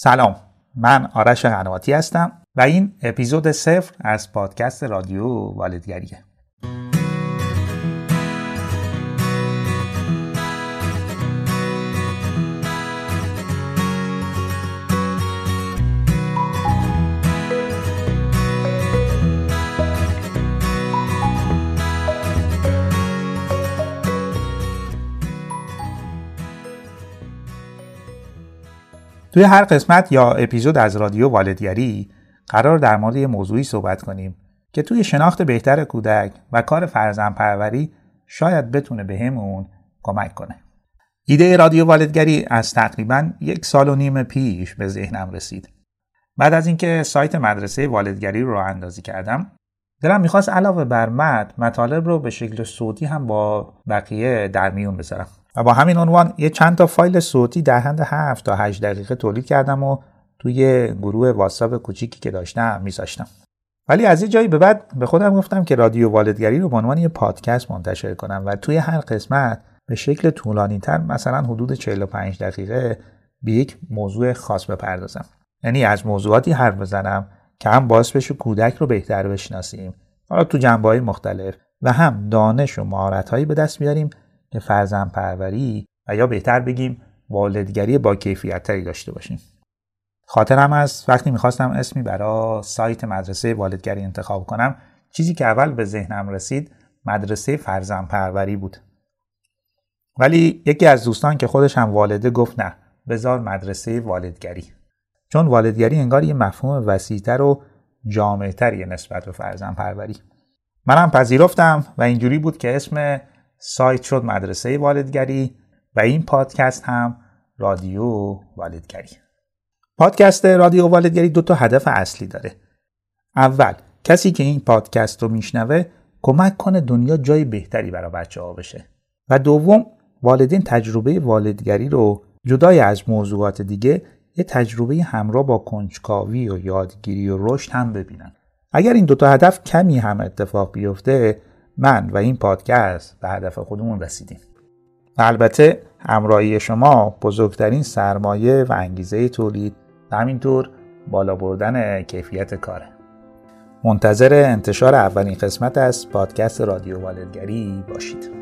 سلام من آرش قنواتی هستم و این اپیزود صفر از پادکست رادیو والدگریه. توی هر قسمت یا اپیزود از رادیو والدگری قرار در مورد یه موضوعی صحبت کنیم که توی شناخت بهتر کودک و کار فرزن پروری شاید بتونه بهمون به کمک کنه. ایده رادیو والدگری از تقریبا یک سال و نیم پیش به ذهنم رسید. بعد از اینکه سایت مدرسه والدگری رو اندازی کردم دلم می‌خواست علاوه بر مد مطالب رو به شکل صوتی هم با بقیه در میون بذارم و با همین عنوان یه چند تا فایل صوتی در حد 7 تا 8 دقیقه تولید کردم و توی گروه واتساپ کوچیکی که داشتم میذاشتم. ولی از یه جایی به بعد به خودم گفتم که رادیو والدگری رو به عنوان یه پادکست منتشر کنم و توی هر قسمت به شکل طولانی تر مثلا حدود 45 دقیقه به یک موضوع خاص بپردازم. یعنی از موضوعاتی حرف بزنم که هم باعث بشه کودک رو بهتر بشناسیم. حالا تو جنبه مختلف و هم دانش و مهارت هایی به دست بیاریم فرزن پروری و یا بهتر بگیم والدگری با کیفیت تری داشته باشیم. خاطرم از وقتی می‌خواستم اسمی برای سایت مدرسه والدگری انتخاب کنم چیزی که اول به ذهنم رسید مدرسه فرزن پروری بود. ولی یکی از دوستان که خودش هم والده گفت نه بذار مدرسه والدگری. چون والدگری انگار یه مفهوم وسیعتر و جامعتری نسبت به فرزن پروری منم پذیرفتم و اینجوری بود که اسم سایت شد مدرسه والدگری و این پادکست هم رادیو والدگری. پادکست رادیو والدگری دو تا هدف اصلی داره. اول کسی که این پادکست رو میشنوه کمک کنه دنیا جای بهتری برای بچه ها بشه. و دوم والدین تجربه والدگری رو جدای از موضوعات دیگه یه تجربه همراه با کنجکاوی و یادگیری و رشد هم ببینن. اگر این دوتا هدف کمی هم اتفاق بیفته من و این پادکست به هدف خودمون رسیدیم. البته همراهی شما بزرگترین سرمایه و انگیزه تولید و همینطور بالا بردن کیفیت کاره. منتظر انتشار اولین قسمت از پادکست رادیو والدگری باشید.